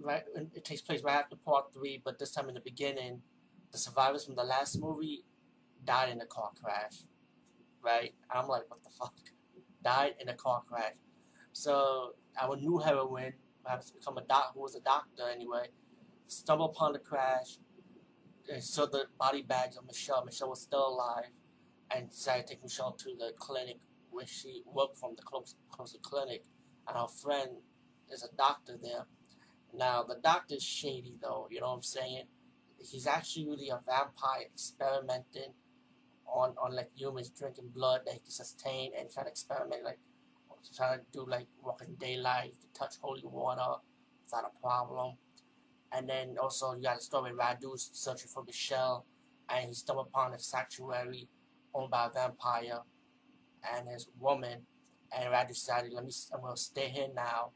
right, it takes place right after part 3, but this time in the beginning, the survivors from the last movie died in a car crash. Right? I'm like, what the fuck? Died in a car crash. So, our new heroine, perhaps become a doc, who was a doctor anyway, stumbled upon the crash, and saw the body bags of Michelle. Michelle was still alive, and decided to take Michelle to the clinic where she worked from the close, closer clinic, and her friend is a doctor there. Now the doctor's shady though, you know what I'm saying? He's actually really a vampire experimenting on on like humans drinking blood that he can sustain and trying to experiment like trying to do like walking daylight, touch holy water without a problem. And then also you got a story Radu's searching for Michelle and he stumbled upon a sanctuary owned by a vampire and his woman and Radu decided let me I'm gonna stay here now.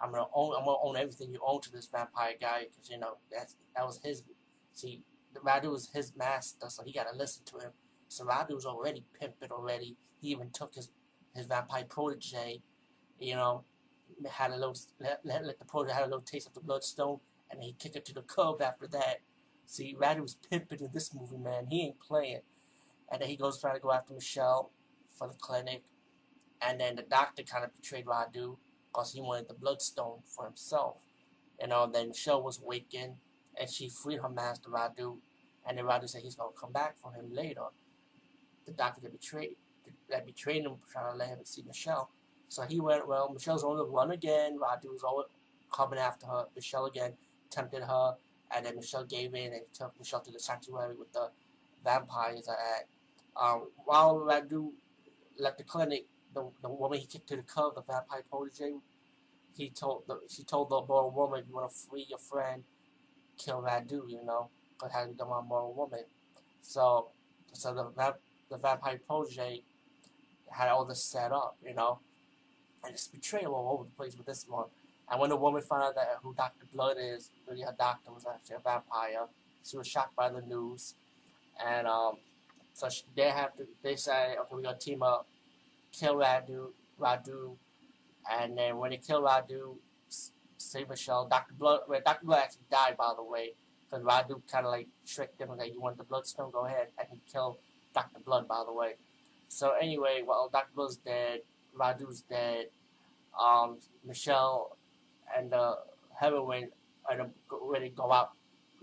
I'm gonna own I'm gonna own everything you own to this vampire guy because you know that's that was his see Radu was his master so he gotta listen to him. So Radu was already pimping already. He even took his his vampire protege, you know, had a little let, let, let the protege had a little taste of the bloodstone and he kicked it to the curb after that. See, Radu was pimping in this movie, man. He ain't playing. And then he goes trying to go after Michelle for the clinic. And then the doctor kind of betrayed Radu because he wanted the bloodstone for himself. You know, then Michelle was wakened and she freed her master Radu. And then Radu said he's to come back for him later. The doctor that betrayed, that betrayed him, trying to let him see Michelle. So he went, well, Michelle's on the run again. Radu was always coming after her. Michelle again tempted her. And then Michelle gave in and took Michelle to the sanctuary with the vampires at. Um, while Radu left the clinic, the, the woman he kicked to the curb, the vampire protege, he told the, she told the moral woman, if you want to free your friend, kill Radu, you know, because had become a moral woman. So, so the, the vampire protege had all this set up, you know, and it's betrayal all over the place with this one. And when the woman found out that who Dr. Blood is, really her doctor was actually a vampire, she was shocked by the news. And um, so she, they have to, they say, okay, we're going to team up kill Radu, Radu, and then when they kill Radu, save Michelle. Dr. Blood, well, Dr. Blood actually died, by the way, because Radu kind of like tricked him like, you want the Bloodstone, go ahead, and he killed Dr. Blood, by the way. So anyway, well, Dr. Blood's dead, Radu's dead, um, Michelle and the heroine are ready to go out,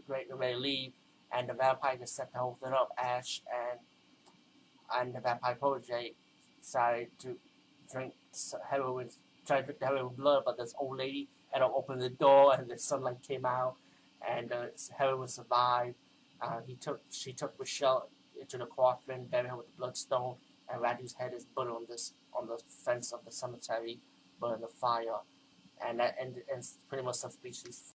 ready, ready to leave, and the vampire just set the whole thing up, Ash and and the vampire protege decided to drink heroine, try to drink heroine blood, but this old lady up opening the door and the sunlight came out and uh, heroine survived. Uh, he took, she took Michelle into the coffin, buried her with the bloodstone, and Radu's head is put on this on the fence of the cemetery, burned in the fire, and that and pretty much the subspecies